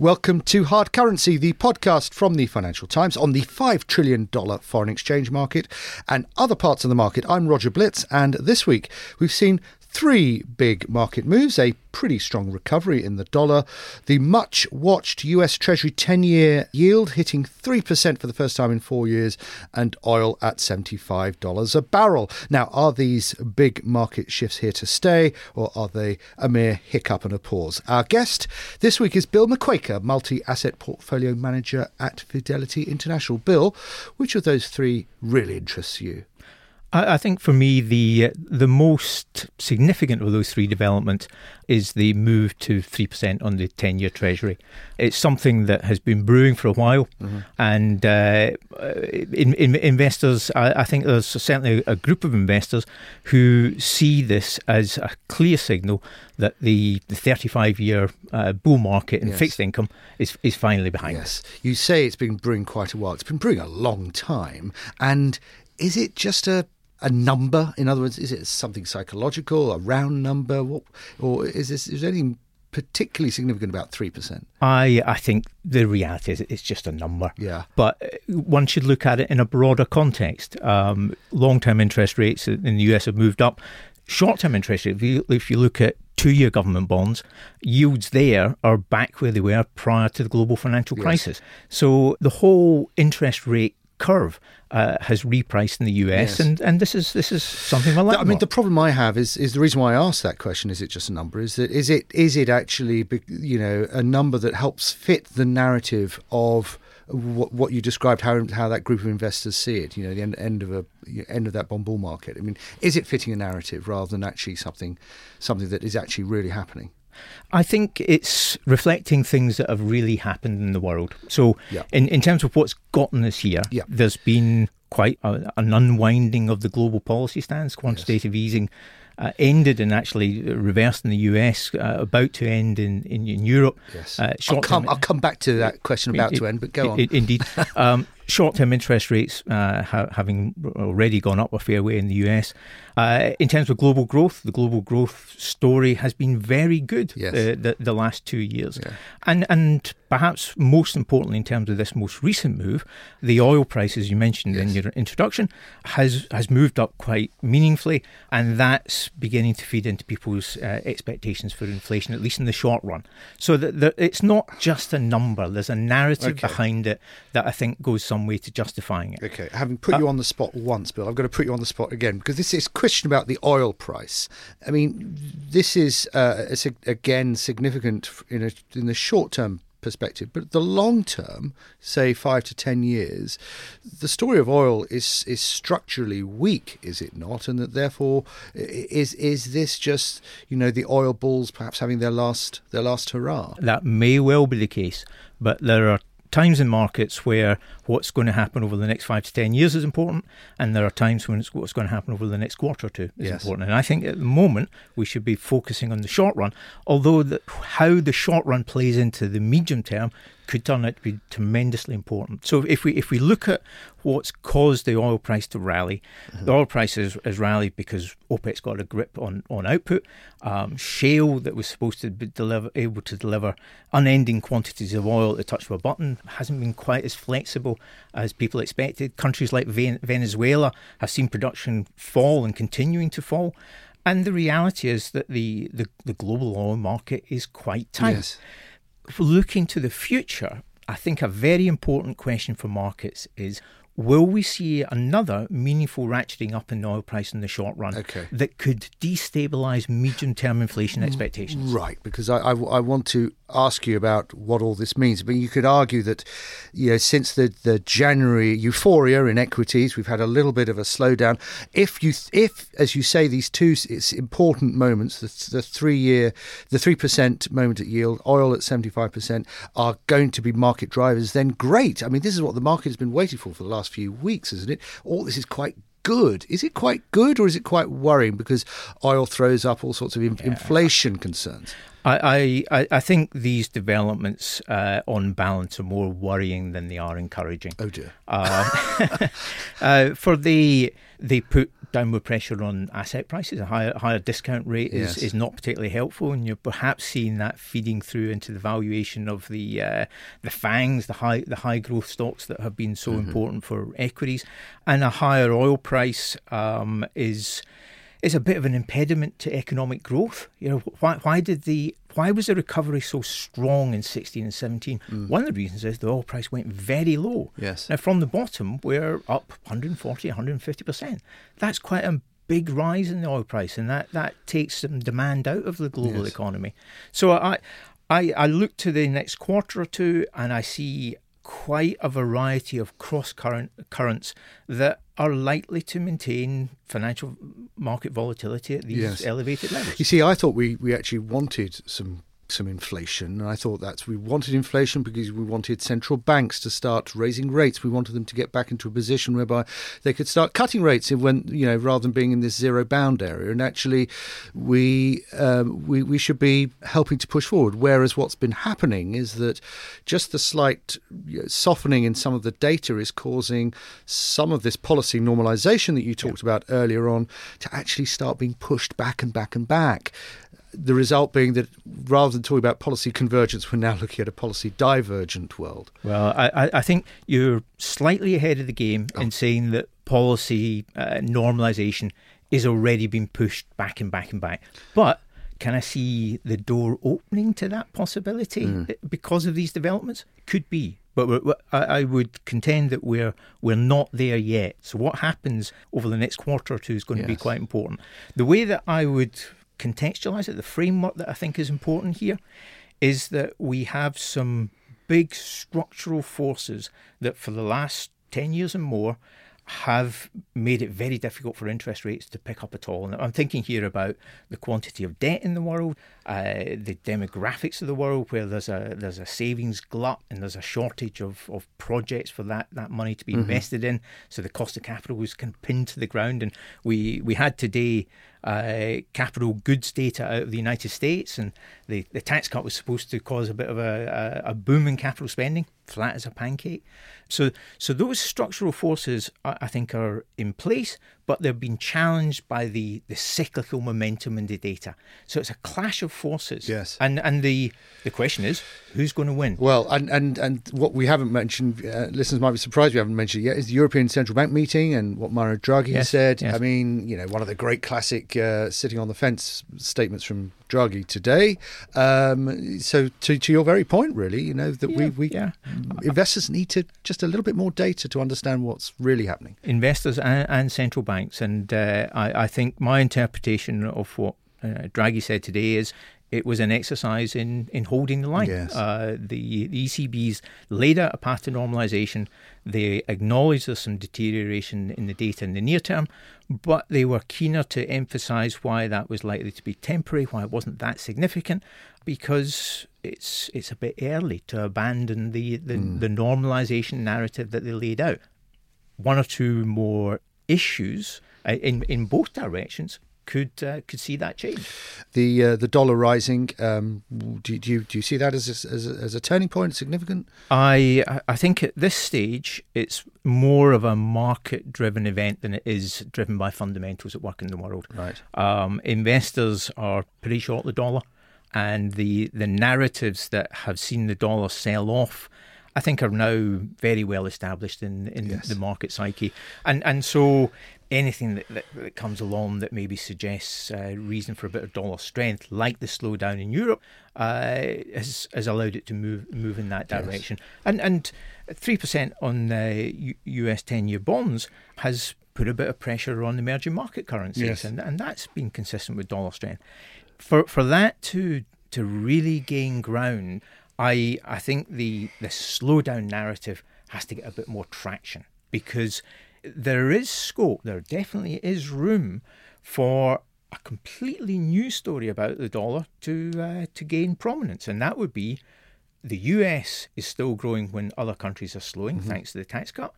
Welcome to Hard Currency, the podcast from the Financial Times on the $5 trillion foreign exchange market and other parts of the market. I'm Roger Blitz, and this week we've seen Three big market moves, a pretty strong recovery in the dollar, the much watched US Treasury 10 year yield hitting 3% for the first time in four years, and oil at $75 a barrel. Now, are these big market shifts here to stay, or are they a mere hiccup and a pause? Our guest this week is Bill McQuaker, multi asset portfolio manager at Fidelity International. Bill, which of those three really interests you? I, I think for me, the the most significant of those three developments is the move to three percent on the ten year Treasury. It's something that has been brewing for a while, mm-hmm. and uh, in, in investors, I, I, think there's certainly a group of investors who see this as a clear signal that the, the 35 year uh, bull market in yes. fixed income is, is finally behind yes. us. You say it's been brewing quite a while. It's been brewing a long time. And is it just a a number? In other words, is it something psychological, a round number, what, or is this is there anything particularly significant about three percent? I I think the reality is it's just a number. Yeah, but uh, one should look at it in a broader context. Um, Long term interest rates in the US have moved up. Short term interest rates, if you, if you look at two year government bonds, yields there are back where they were prior to the global financial yes. crisis. So the whole interest rate curve uh, has repriced in the US, yes. and, and this is this is something I like. I mean, the problem I have is is the reason why I asked that question. Is it just a number? Is that is it is it actually you know a number that helps fit the narrative of what, what you described how how that group of investors see it? You know, the end, end of a end of that bond bull market. I mean, is it fitting a narrative rather than actually something something that is actually really happening? I think it's reflecting things that have really happened in the world. So, yeah. in, in terms of what's gotten us here, yeah. there's been quite a, an unwinding of the global policy stance, quantitative yes. easing. Uh, ended and actually reversed in the US, uh, about to end in, in, in Europe. Yes. Uh, I'll, come, I'll come back to that question about it, to end, but go on. It, indeed. um, short term interest rates uh, ha- having already gone up a fair way in the US. Uh, in terms of global growth, the global growth story has been very good yes. uh, the, the last two years. Yeah. And, and perhaps most importantly, in terms of this most recent move, the oil price, as you mentioned yes. in your introduction, has, has moved up quite meaningfully. And that's beginning to feed into people's uh, expectations for inflation, at least in the short run. So that, it's not just a number, there's a narrative okay. behind it that I think goes some way to justifying it. Okay, having put uh, you on the spot once, Bill, I'm going to put you on the spot again because this is question about the oil price. I mean, this is uh, again significant in a, in the short term perspective, but the long term, say five to ten years, the story of oil is is structurally weak, is it not? And that therefore, is is this just you know the oil bulls perhaps having their last their last hurrah? That may well be the case, but there are times in markets where what's going to happen over the next five to ten years is important, and there are times when it's what's going to happen over the next quarter or two is yes. important. And I think at the moment we should be focusing on the short run, although the, how the short run plays into the medium term could turn out to be tremendously important. So if we if we look at what's caused the oil price to rally, mm-hmm. the oil price has, has, rallied because OPEC's got a grip on on output. Um, shale that was supposed to be deliver, able to deliver unending quantities of oil at the touch of a button hasn't been quite as flexible as people expected. Countries like Venezuela have seen production fall and continuing to fall. And the reality is that the, the, the global oil market is quite tight. Yes looking to the future, I think a very important question for markets is will we see another meaningful ratcheting up in the oil price in the short run okay. that could destabilise medium term inflation mm, expectations? Right, because I, I, I, want to ask you about what all this means. But you could argue that, you know, since the, the January euphoria in equities, we've had a little bit of a slowdown. If you, if as you say, these two it's important moments, the, the three year, the three percent moment at yield, oil at seventy five percent, are going to be market drivers, then great. I mean, this is what the market has been waiting for for the last few weeks, isn't it? All this is quite good. Is it quite good or is it quite worrying because oil throws up all sorts of in- yeah. inflation concerns? I, I, I think these developments uh, on balance are more worrying than they are encouraging. Oh dear. Uh, uh, for the they put downward pressure on asset prices. A higher higher discount rate is, yes. is not particularly helpful, and you're perhaps seeing that feeding through into the valuation of the uh, the FANGs, the high the high growth stocks that have been so mm-hmm. important for equities, and a higher oil price um, is is a bit of an impediment to economic growth. You know, why why did the why was the recovery so strong in 16 and 17? Mm. One of the reasons is the oil price went very low. Yes. Now, from the bottom, we're up 140, 150%. That's quite a big rise in the oil price, and that, that takes some demand out of the global yes. economy. So I, I, I look to the next quarter or two, and I see quite a variety of cross current currents that are likely to maintain financial market volatility at these yes. elevated levels. You see, I thought we, we actually wanted some some inflation. And I thought that's we wanted inflation because we wanted central banks to start raising rates. We wanted them to get back into a position whereby they could start cutting rates when you know rather than being in this zero bound area. And actually, we um, we we should be helping to push forward. Whereas what's been happening is that just the slight softening in some of the data is causing some of this policy normalization that you talked yeah. about earlier on to actually start being pushed back and back and back the result being that rather than talking about policy convergence, we're now looking at a policy divergent world. Well, I, I think you're slightly ahead of the game oh. in saying that policy uh, normalisation is already being pushed back and back and back. But can I see the door opening to that possibility mm. because of these developments? Could be. But I would contend that we're we're not there yet. So what happens over the next quarter or two is going yes. to be quite important. The way that I would contextualize it, the framework that I think is important here is that we have some big structural forces that for the last 10 years and more have made it very difficult for interest rates to pick up at all. And I'm thinking here about the quantity of debt in the world, uh, the demographics of the world, where there's a there's a savings glut and there's a shortage of, of projects for that, that money to be mm-hmm. invested in. So the cost of capital was kind of pinned to the ground. And we we had today uh, capital goods data out of the United States, and the, the tax cut was supposed to cause a bit of a, a, a boom in capital spending, flat as a pancake. So, so those structural forces, I think, are in place, but they've been challenged by the, the cyclical momentum in the data. So it's a clash of forces. Yes. And and the the question is, who's going to win? Well, and and, and what we haven't mentioned, uh, listeners might be surprised we haven't mentioned yet, is the European Central Bank meeting and what Mario Draghi yes, said. Yes. I mean, you know, one of the great classic uh, sitting on the fence statements from Draghi today. Um, so to, to your very point, really, you know that yeah, we, we yeah. investors need to just a little bit more data to understand what's really happening. Investors and, and central banks, and uh, I, I, think my interpretation of what uh, Draghi said today is it was an exercise in, in holding the line. Yes. Uh, the, the ECB's laid out a path to normalisation. They acknowledged there's some deterioration in the data in the near term, but they were keener to emphasise why that was likely to be temporary, why it wasn't that significant, because it's it's a bit early to abandon the, the, mm. the normalisation narrative that they laid out. One or two more issues uh, in, in both directions could uh, could see that change. The uh, the dollar rising. Um, do, do, you do you see that as a, as a, as a turning point? Significant? I I think at this stage it's more of a market driven event than it is driven by fundamentals at work in the world. Right. Um, investors are pretty short the dollar, and the the narratives that have seen the dollar sell off. I think are now very well established in, in yes. the market psyche, and and so anything that, that, that, comes along that maybe suggests uh, reason for a bit of dollar strength, like the slowdown in Europe, uh, has, has allowed it to move move in that direction. Yes. And and three percent on the U- U.S. ten year bonds has put a bit of pressure on emerging market currencies, yes. and and that's been consistent with dollar strength. For for that to to really gain ground, I I think the the slowdown narrative has to get a bit more traction because there is scope, there definitely is room for a completely new story about the dollar to uh, to gain prominence, and that would be the US is still growing when other countries are slowing, mm-hmm. thanks to the tax cut.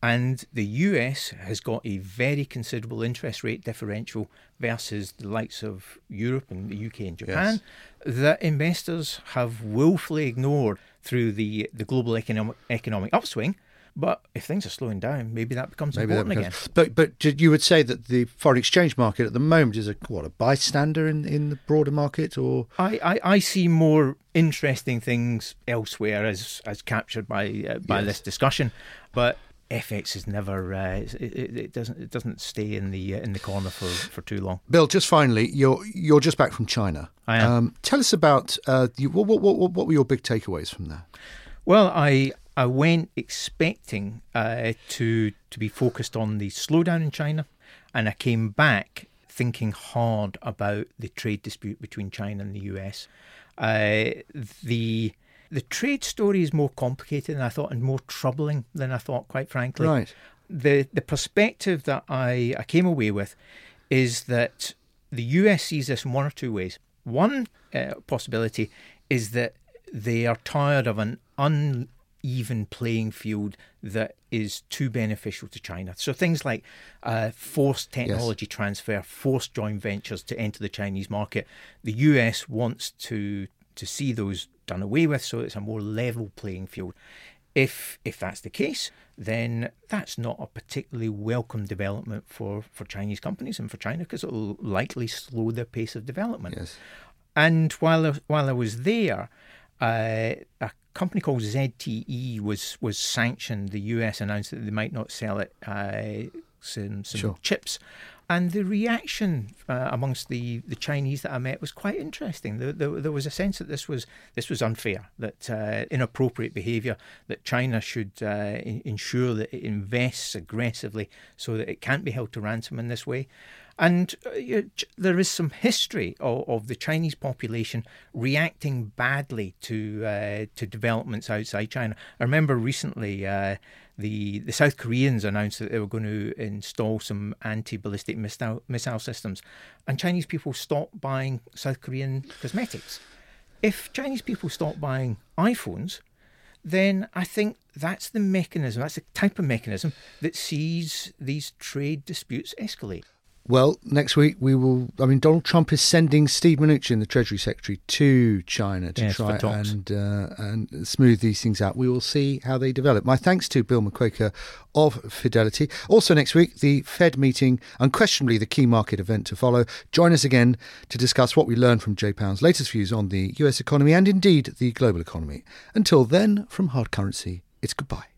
And the US has got a very considerable interest rate differential versus the likes of Europe and the UK and Japan yes. that investors have willfully ignored through the, the global economic, economic upswing but if things are slowing down, maybe that becomes maybe important that becomes, again. But but you would say that the foreign exchange market at the moment is a what a bystander in, in the broader market, or I, I, I see more interesting things elsewhere as as captured by uh, by yes. this discussion, but. FX is never uh, it, it, doesn't it doesn't stay in the uh, in the corner for, for too long. Bill, just finally, you're you're just back from China. I am. Um, tell us about uh, you, what, what, what what were your big takeaways from there? Well, I I went expecting uh, to to be focused on the slowdown in China, and I came back thinking hard about the trade dispute between China and the US. Uh, the the trade story is more complicated than I thought and more troubling than I thought, quite frankly. Right. The the perspective that I, I came away with is that the US sees this in one or two ways. One uh, possibility is that they are tired of an un even playing field that is too beneficial to China. So things like uh, forced technology yes. transfer, forced joint ventures to enter the Chinese market. The US wants to to see those done away with, so it's a more level playing field. If if that's the case, then that's not a particularly welcome development for, for Chinese companies and for China because it will likely slow their pace of development. Yes. And while I, while I was there, uh, a company called ZTE was was sanctioned. The US announced that they might not sell it uh, some, some sure. chips. And the reaction uh, amongst the, the Chinese that I met was quite interesting. There, there, there was a sense that this was this was unfair, that uh, inappropriate behaviour, that China should uh, ensure that it invests aggressively so that it can't be held to ransom in this way. And uh, there is some history of, of, the Chinese population reacting badly to uh, to developments outside China. I remember recently uh, the the South Koreans announced that they were going to install some anti-ballistic missile, missile systems, and Chinese people stopped buying South Korean cosmetics. If Chinese people stop buying iPhones, then I think that's the mechanism, that's the type of mechanism that sees these trade disputes escalate. Well, next week we will. I mean, Donald Trump is sending Steve Mnuchin, the Treasury Secretary, to China to yes, try and uh, and smooth these things out. We will see how they develop. My thanks to Bill McQuaker of Fidelity. Also next week, the Fed meeting, unquestionably the key market event to follow. Join us again to discuss what we learned from Jay Powell's latest views on the U.S. economy and indeed the global economy. Until then, from Hard Currency, it's goodbye.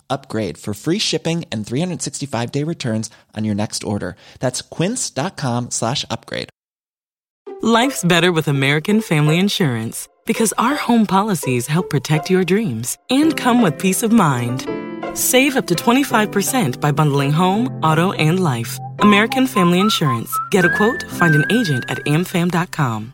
upgrade for free shipping and 365 day returns on your next order. That's quince.com slash upgrade. Life's better with American Family Insurance because our home policies help protect your dreams and come with peace of mind. Save up to 25% by bundling home, auto, and life. American Family Insurance. Get a quote, find an agent at amfam.com.